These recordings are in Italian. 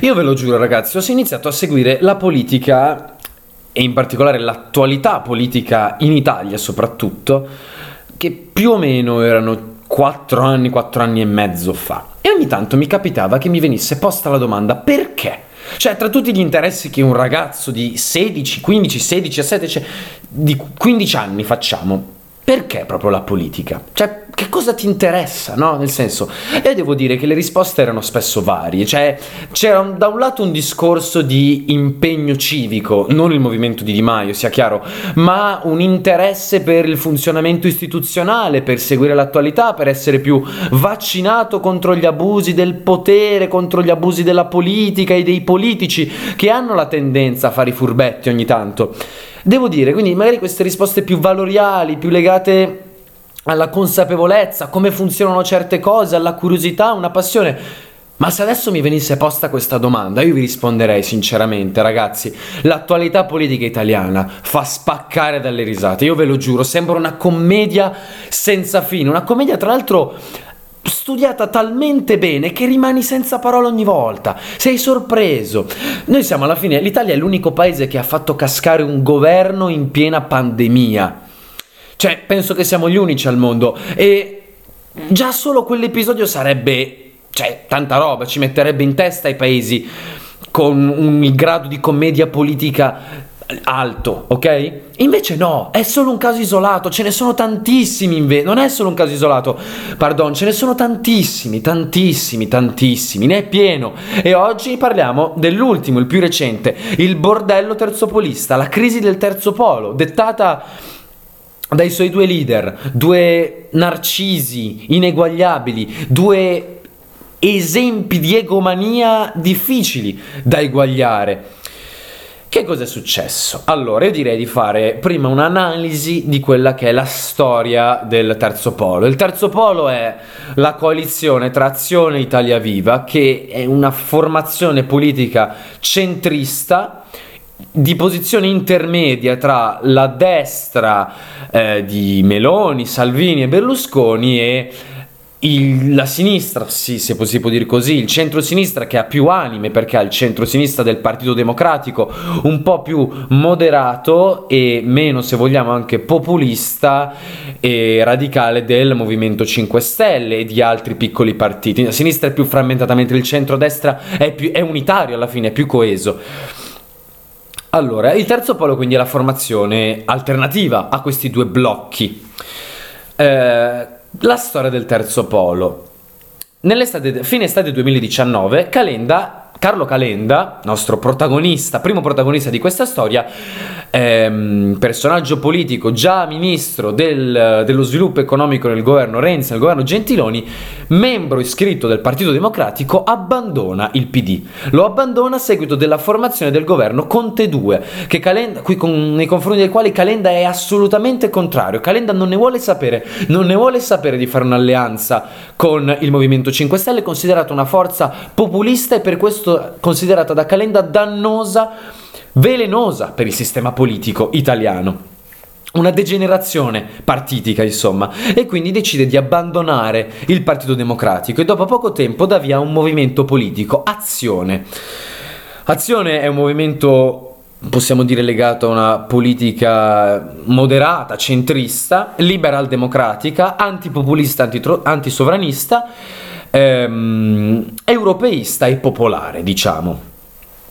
Io ve lo giuro ragazzi, ho iniziato a seguire la politica e in particolare l'attualità politica in Italia soprattutto, che più o meno erano 4 anni, 4 anni e mezzo fa. E ogni tanto mi capitava che mi venisse posta la domanda perché? Cioè, tra tutti gli interessi che un ragazzo di 16, 15, 16, 17, di 15 anni facciamo, perché proprio la politica? Cioè, che cosa ti interessa, no? Nel senso, e devo dire che le risposte erano spesso varie, cioè c'era un, da un lato un discorso di impegno civico, non il movimento di Di Maio, sia chiaro, ma un interesse per il funzionamento istituzionale, per seguire l'attualità, per essere più vaccinato contro gli abusi del potere, contro gli abusi della politica e dei politici che hanno la tendenza a fare i furbetti ogni tanto. Devo dire, quindi magari queste risposte più valoriali, più legate alla consapevolezza, come funzionano certe cose, alla curiosità, una passione. Ma se adesso mi venisse posta questa domanda, io vi risponderei sinceramente, ragazzi, l'attualità politica italiana fa spaccare dalle risate, io ve lo giuro, sembra una commedia senza fine, una commedia tra l'altro studiata talmente bene che rimani senza parole ogni volta, sei sorpreso. Noi siamo alla fine, l'Italia è l'unico paese che ha fatto cascare un governo in piena pandemia. Cioè, penso che siamo gli unici al mondo e già solo quell'episodio sarebbe, cioè, tanta roba, ci metterebbe in testa i paesi con un grado di commedia politica alto, ok? Invece no, è solo un caso isolato, ce ne sono tantissimi invece, non è solo un caso isolato, pardon, ce ne sono tantissimi, tantissimi, tantissimi, ne è pieno. E oggi parliamo dell'ultimo, il più recente, il bordello terzopolista, la crisi del terzo polo, dettata dai suoi due leader, due narcisi ineguagliabili, due esempi di egomania difficili da eguagliare. Che cosa è successo? Allora, io direi di fare prima un'analisi di quella che è la storia del Terzo Polo. Il Terzo Polo è la coalizione tra Azione Italia Viva, che è una formazione politica centrista di posizione intermedia tra la destra eh, di Meloni, Salvini e Berlusconi e il, la sinistra, sì, se si può dire così, il centro-sinistra che ha più anime perché ha il centro-sinistra del Partito Democratico un po' più moderato e meno, se vogliamo, anche populista e radicale del Movimento 5 Stelle e di altri piccoli partiti. La sinistra è più frammentata mentre il centro-destra è, più, è unitario alla fine, è più coeso. Allora, il terzo polo quindi è la formazione alternativa a questi due blocchi. Eh, la storia del terzo polo. Nell'estate, fine estate 2019, Calenda Carlo Calenda, nostro protagonista, primo protagonista di questa storia, ehm, personaggio politico, già ministro del, dello sviluppo economico nel governo Renzi, nel governo Gentiloni, membro iscritto del Partito Democratico, abbandona il PD. Lo abbandona a seguito della formazione del governo Conte 2, che Calenda, con, nei confronti del quale Calenda è assolutamente contrario. Calenda non ne vuole sapere, non ne vuole sapere di fare un'alleanza con il Movimento 5 Stelle, considerato una forza populista e per questo considerata da Calenda dannosa, velenosa per il sistema politico italiano una degenerazione partitica, insomma, e quindi decide di abbandonare il Partito Democratico e dopo poco tempo dà via a un movimento politico, Azione. Azione è un movimento possiamo dire legato a una politica moderata, centrista, liberal democratica, antipopulista, antitro- antisovranista ehm, europeista e popolare, diciamo.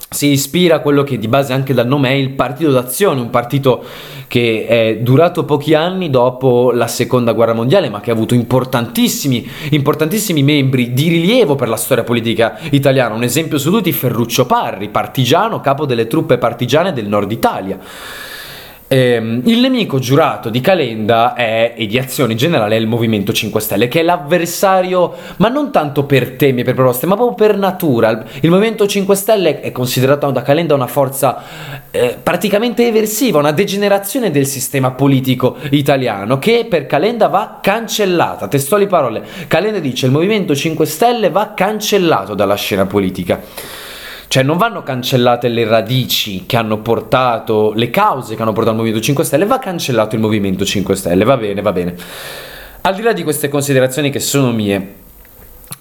Si ispira a quello che di base anche dal nome è il Partito d'Azione, un partito che è durato pochi anni dopo la Seconda Guerra Mondiale, ma che ha avuto importantissimi, importantissimi membri di rilievo per la storia politica italiana. Un esempio su tutti Ferruccio Parri, partigiano, capo delle truppe partigiane del nord Italia. Ehm, il nemico giurato di Calenda è, e di azione in generale è il Movimento 5 Stelle, che è l'avversario, ma non tanto per temi e per proposte, ma proprio per natura. Il Movimento 5 Stelle è considerato da Calenda una forza eh, praticamente eversiva, una degenerazione del sistema politico italiano, che per Calenda va cancellata. Testuali parole. Calenda dice: il Movimento 5 Stelle va cancellato dalla scena politica. Cioè non vanno cancellate le radici che hanno portato, le cause che hanno portato al Movimento 5 Stelle, va cancellato il Movimento 5 Stelle, va bene, va bene. Al di là di queste considerazioni che sono mie,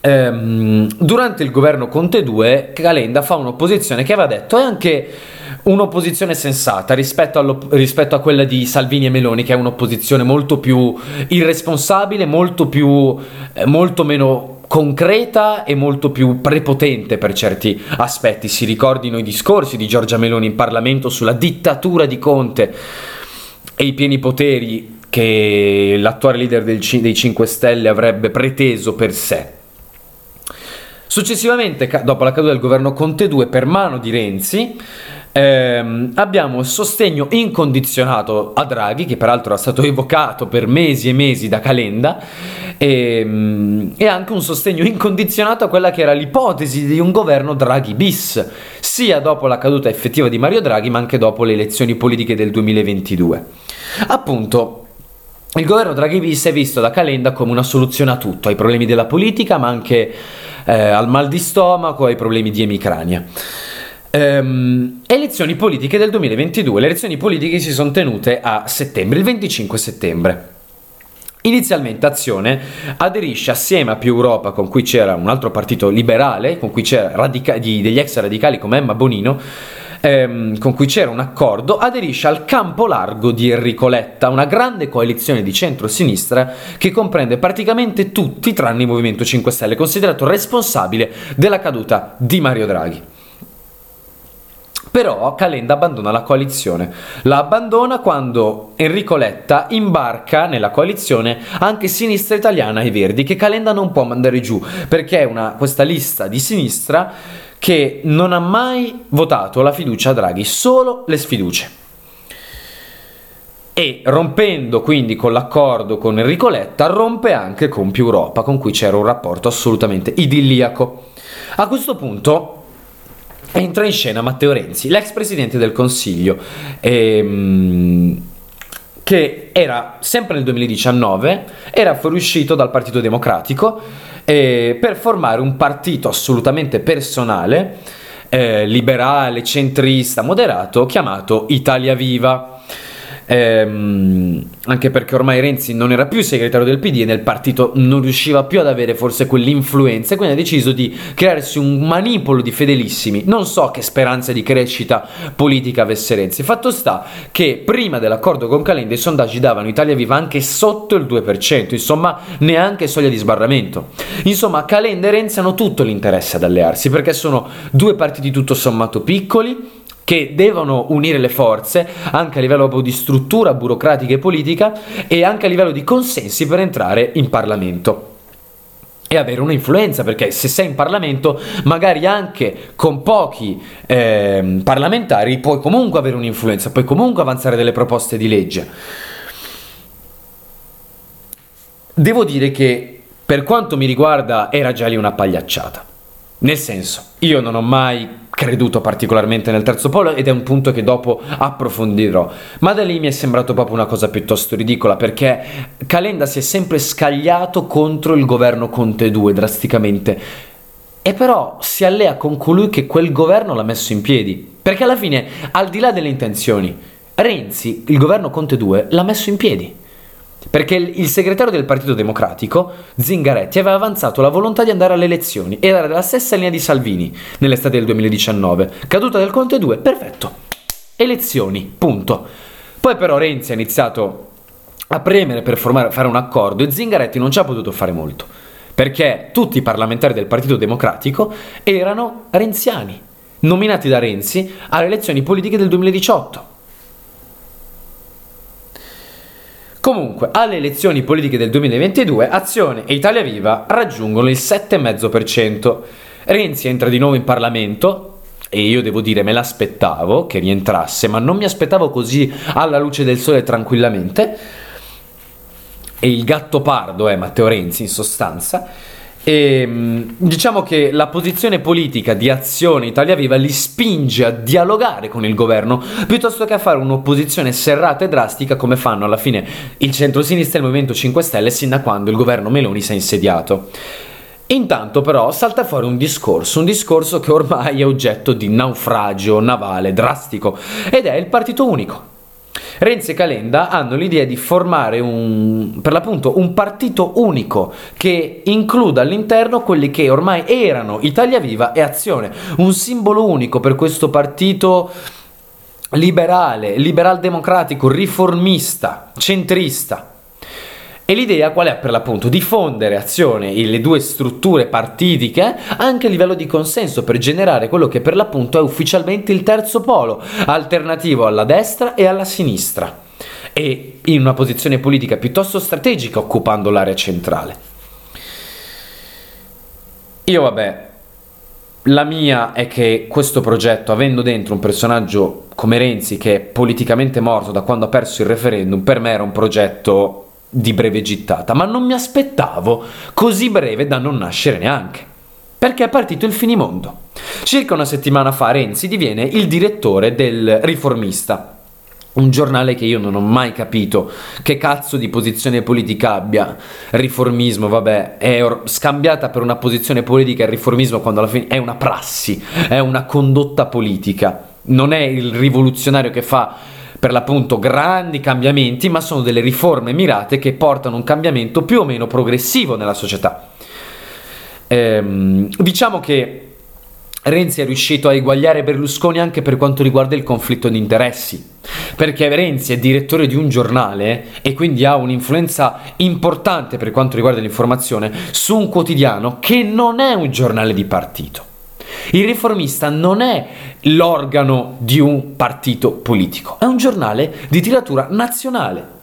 ehm, durante il governo Conte 2 Calenda fa un'opposizione che aveva detto è anche un'opposizione sensata rispetto, rispetto, a quella di Salvini e Meloni, che è un'opposizione molto più irresponsabile, molto, più, eh, molto meno concreta e molto più prepotente per certi aspetti. Si ricordino i discorsi di Giorgia Meloni in Parlamento sulla dittatura di Conte e i pieni poteri che l'attuale leader dei 5 Stelle avrebbe preteso per sé. Successivamente, dopo la caduta del governo Conte 2 per mano di Renzi, ehm, abbiamo sostegno incondizionato a Draghi, che peraltro era stato evocato per mesi e mesi da Calenda, e, ehm, e anche un sostegno incondizionato a quella che era l'ipotesi di un governo Draghi bis, sia dopo la caduta effettiva di Mario Draghi, ma anche dopo le elezioni politiche del 2022. Appunto, il governo Draghi bis è visto da Calenda come una soluzione a tutto, ai problemi della politica, ma anche eh, al mal di stomaco, ai problemi di emicrania. Ehm, elezioni politiche del 2022. Le elezioni politiche si sono tenute a settembre, il 25 settembre. Inizialmente Azione aderisce assieme a Più Europa, con cui c'era un altro partito liberale, con cui c'era radica- di, degli ex radicali come Emma Bonino, ehm, con cui c'era un accordo, aderisce al campo largo di Enrico Letta, una grande coalizione di centro-sinistra che comprende praticamente tutti, tranne il Movimento 5 Stelle, considerato responsabile della caduta di Mario Draghi. Però Calenda abbandona la coalizione. La abbandona quando Enrico Letta imbarca nella coalizione anche Sinistra Italiana e Verdi, che Calenda non può mandare giù, perché è una, questa lista di sinistra che non ha mai votato la fiducia a Draghi, solo le sfiducie. E rompendo quindi con l'accordo con Enrico Letta, rompe anche con Più Europa, con cui c'era un rapporto assolutamente idilliaco. A questo punto entra in scena Matteo Renzi, l'ex presidente del Consiglio, ehm, che era sempre nel 2019, era fuoriuscito dal Partito Democratico eh, per formare un partito assolutamente personale, eh, liberale, centrista, moderato, chiamato Italia Viva ehm, anche perché ormai Renzi non era più segretario del PD e nel partito non riusciva più ad avere forse quell'influenza e quindi ha deciso di crearsi un manipolo di fedelissimi. Non so che speranza di crescita politica avesse Renzi. Fatto sta che prima dell'accordo con Calenda i sondaggi davano Italia Viva anche sotto il 2%, insomma neanche soglia di sbarramento. Insomma Calenda e Renzi hanno tutto l'interesse ad allearsi perché sono due partiti tutto sommato piccoli che devono unire le forze anche a livello di struttura burocratica e politica e anche a livello di consensi per entrare in Parlamento e avere un'influenza perché se sei in Parlamento magari anche con pochi eh, parlamentari puoi comunque avere un'influenza, puoi comunque avanzare delle proposte di legge. Devo dire che per quanto mi riguarda era già lì una pagliacciata. Nel senso, io non ho mai creduto particolarmente nel terzo polo ed è un punto che dopo approfondirò. Ma da lì mi è sembrato proprio una cosa piuttosto ridicola perché Calenda si è sempre scagliato contro il governo Conte 2 drasticamente. E però si allea con colui che quel governo l'ha messo in piedi. Perché alla fine, al di là delle intenzioni, Renzi, il governo Conte 2, l'ha messo in piedi. Perché il segretario del Partito Democratico, Zingaretti, aveva avanzato la volontà di andare alle elezioni era della stessa linea di Salvini nell'estate del 2019. Caduta del Conte 2, perfetto. Elezioni, punto. Poi però Renzi ha iniziato a premere per formare, fare un accordo e Zingaretti non ci ha potuto fare molto. Perché tutti i parlamentari del Partito Democratico erano renziani, nominati da Renzi alle elezioni politiche del 2018. Comunque, alle elezioni politiche del 2022, Azione e Italia Viva raggiungono il 7,5%. Renzi entra di nuovo in Parlamento, e io devo dire me l'aspettavo che rientrasse, ma non mi aspettavo così alla luce del sole tranquillamente. E il gatto pardo è Matteo Renzi in sostanza. E, ehm, diciamo che la posizione politica di Azione Italia Viva li spinge a dialogare con il governo piuttosto che a fare un'opposizione serrata e drastica come fanno alla fine il centro-sinistra e il Movimento 5 Stelle sin da quando il governo Meloni si è insediato. Intanto però salta fuori un discorso, un discorso che ormai è oggetto di naufragio navale drastico ed è il partito unico. Renzi e Calenda hanno l'idea di formare un, per l'appunto un partito unico che includa all'interno quelli che ormai erano Italia Viva e Azione, un simbolo unico per questo partito liberale, liberal democratico, riformista, centrista. E l'idea qual è per l'appunto? Diffondere azione e le due strutture partitiche anche a livello di consenso per generare quello che per l'appunto è ufficialmente il terzo polo, alternativo alla destra e alla sinistra e in una posizione politica piuttosto strategica occupando l'area centrale. Io vabbè, la mia è che questo progetto, avendo dentro un personaggio come Renzi che è politicamente morto da quando ha perso il referendum, per me era un progetto di breve gittata, ma non mi aspettavo così breve da non nascere neanche. Perché è partito il finimondo. Circa una settimana fa Renzi diviene il direttore del Riformista, un giornale che io non ho mai capito che cazzo di posizione politica abbia. Riformismo, vabbè, è or- scambiata per una posizione politica il riformismo quando alla fine è una prassi, è una condotta politica. Non è il rivoluzionario che fa per l'appunto grandi cambiamenti, ma sono delle riforme mirate che portano un cambiamento più o meno progressivo nella società. Ehm, diciamo che Renzi è riuscito a eguagliare Berlusconi anche per quanto riguarda il conflitto di interessi, perché Renzi è direttore di un giornale e quindi ha un'influenza importante per quanto riguarda l'informazione su un quotidiano che non è un giornale di partito. Il riformista non è l'organo di un partito politico, è un giornale di tiratura nazionale.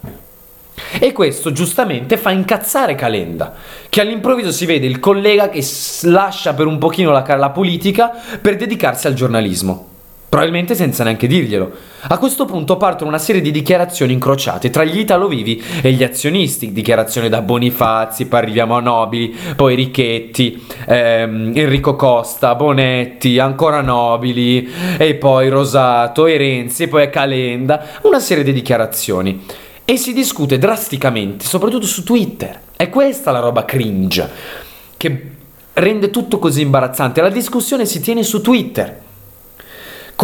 E questo giustamente fa incazzare Calenda, che all'improvviso si vede il collega che lascia per un pochino la, la politica per dedicarsi al giornalismo probabilmente senza neanche dirglielo. A questo punto partono una serie di dichiarazioni incrociate tra gli italovivi e gli azionisti, dichiarazioni da Bonifazzi, poi arriviamo a Nobili, poi Richetti, ehm, Enrico Costa, Bonetti, ancora Nobili, e poi Rosato, e Renzi, e poi Calenda, una serie di dichiarazioni. E si discute drasticamente, soprattutto su Twitter. È questa la roba cringe, che rende tutto così imbarazzante. La discussione si tiene su Twitter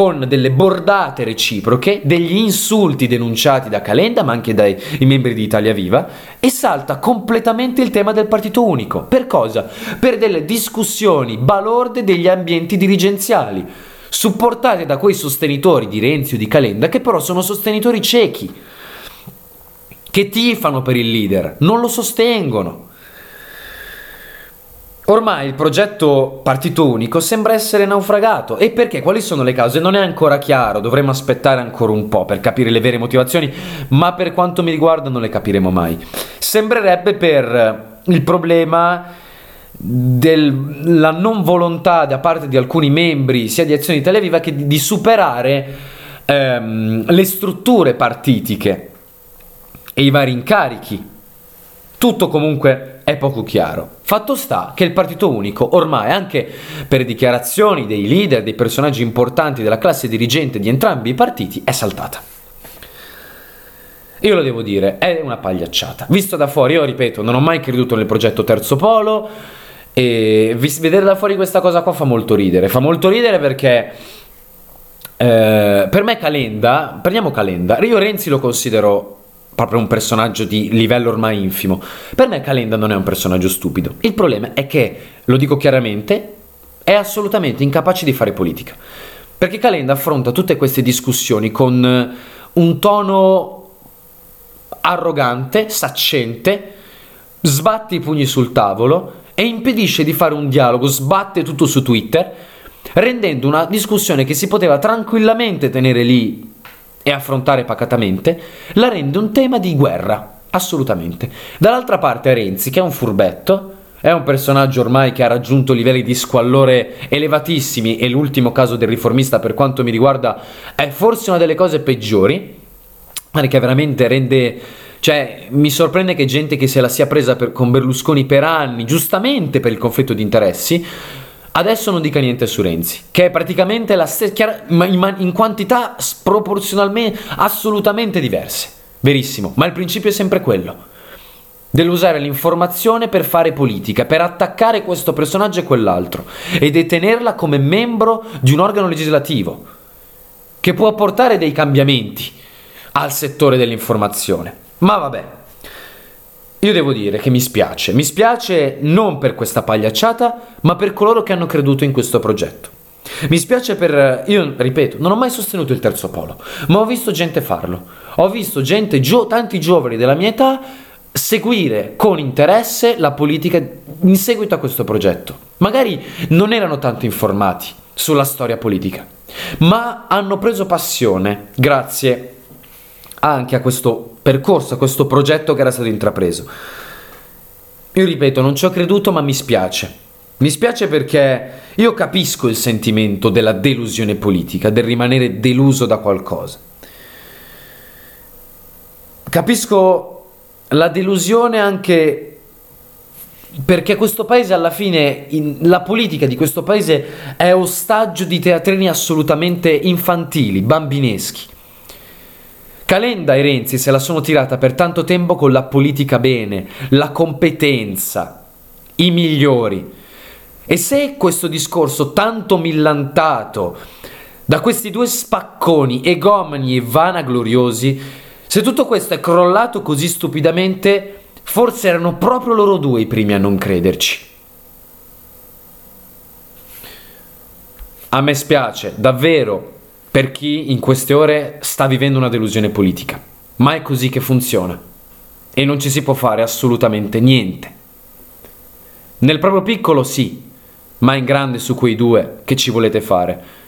con delle bordate reciproche, degli insulti denunciati da Calenda ma anche dai membri di Italia Viva e salta completamente il tema del partito unico. Per cosa? Per delle discussioni balorde degli ambienti dirigenziali, supportate da quei sostenitori di Renzi o di Calenda che però sono sostenitori ciechi, che tifano per il leader, non lo sostengono. Ormai il progetto partito unico sembra essere naufragato e perché? Quali sono le cause? Non è ancora chiaro, dovremmo aspettare ancora un po' per capire le vere motivazioni, ma per quanto mi riguarda non le capiremo mai. Sembrerebbe per il problema della non volontà da parte di alcuni membri sia di Azione Italia Viva che di, di superare ehm, le strutture partitiche e i vari incarichi. Tutto comunque è poco chiaro. Fatto sta che il partito unico ormai anche per dichiarazioni dei leader, dei personaggi importanti della classe dirigente di entrambi i partiti è saltata. Io lo devo dire, è una pagliacciata. Visto da fuori, io ripeto, non ho mai creduto nel progetto Terzo Polo e vedere da fuori questa cosa qua fa molto ridere. Fa molto ridere perché eh, per me Calenda, prendiamo Calenda, io Renzi lo considero proprio un personaggio di livello ormai infimo. Per me Calenda non è un personaggio stupido. Il problema è che, lo dico chiaramente, è assolutamente incapace di fare politica. Perché Calenda affronta tutte queste discussioni con eh, un tono arrogante, saccente, sbatte i pugni sul tavolo e impedisce di fare un dialogo, sbatte tutto su Twitter, rendendo una discussione che si poteva tranquillamente tenere lì e affrontare pacatamente, la rende un tema di guerra, assolutamente. Dall'altra parte Renzi, che è un furbetto, è un personaggio ormai che ha raggiunto livelli di squallore elevatissimi e l'ultimo caso del riformista per quanto mi riguarda è forse una delle cose peggiori, che veramente rende... Cioè, mi sorprende che gente che se la sia presa per, con Berlusconi per anni, giustamente per il conflitto di interessi, Adesso non dica niente su Renzi, che è praticamente la stessa, ma in, quantità sproporzionalmente assolutamente diverse. Verissimo, ma il principio è sempre quello dell'usare l'informazione per fare politica, per attaccare questo personaggio e quell'altro e detenerla come membro di un organo legislativo che può apportare dei cambiamenti al settore dell'informazione. Ma vabbè, io devo dire che mi spiace, mi spiace non per questa pagliacciata, ma per coloro che hanno creduto in questo progetto. Mi spiace per... Io, ripeto, non ho mai sostenuto il terzo polo, ma ho visto gente farlo. Ho visto gente, gio- tanti giovani della mia età, seguire con interesse la politica in seguito a questo progetto. Magari non erano tanto informati sulla storia politica, ma hanno preso passione grazie anche a questo percorso, a questo progetto che era stato intrapreso. Io ripeto, non ci ho creduto, ma mi spiace. Mi spiace perché io capisco il sentimento della delusione politica, del rimanere deluso da qualcosa. Capisco la delusione anche perché questo paese alla fine, in, la politica di questo paese è ostaggio di teatrini assolutamente infantili, bambineschi. Calenda e Renzi se la sono tirata per tanto tempo con la politica bene, la competenza, i migliori. E se questo discorso tanto millantato da questi due spacconi egomani e vanagloriosi, se tutto questo è crollato così stupidamente, forse erano proprio loro due i primi a non crederci. A me spiace, davvero, per chi in queste ore sta vivendo una delusione politica, ma è così che funziona e non ci si può fare assolutamente niente. Nel proprio piccolo sì, ma in grande su quei due che ci volete fare.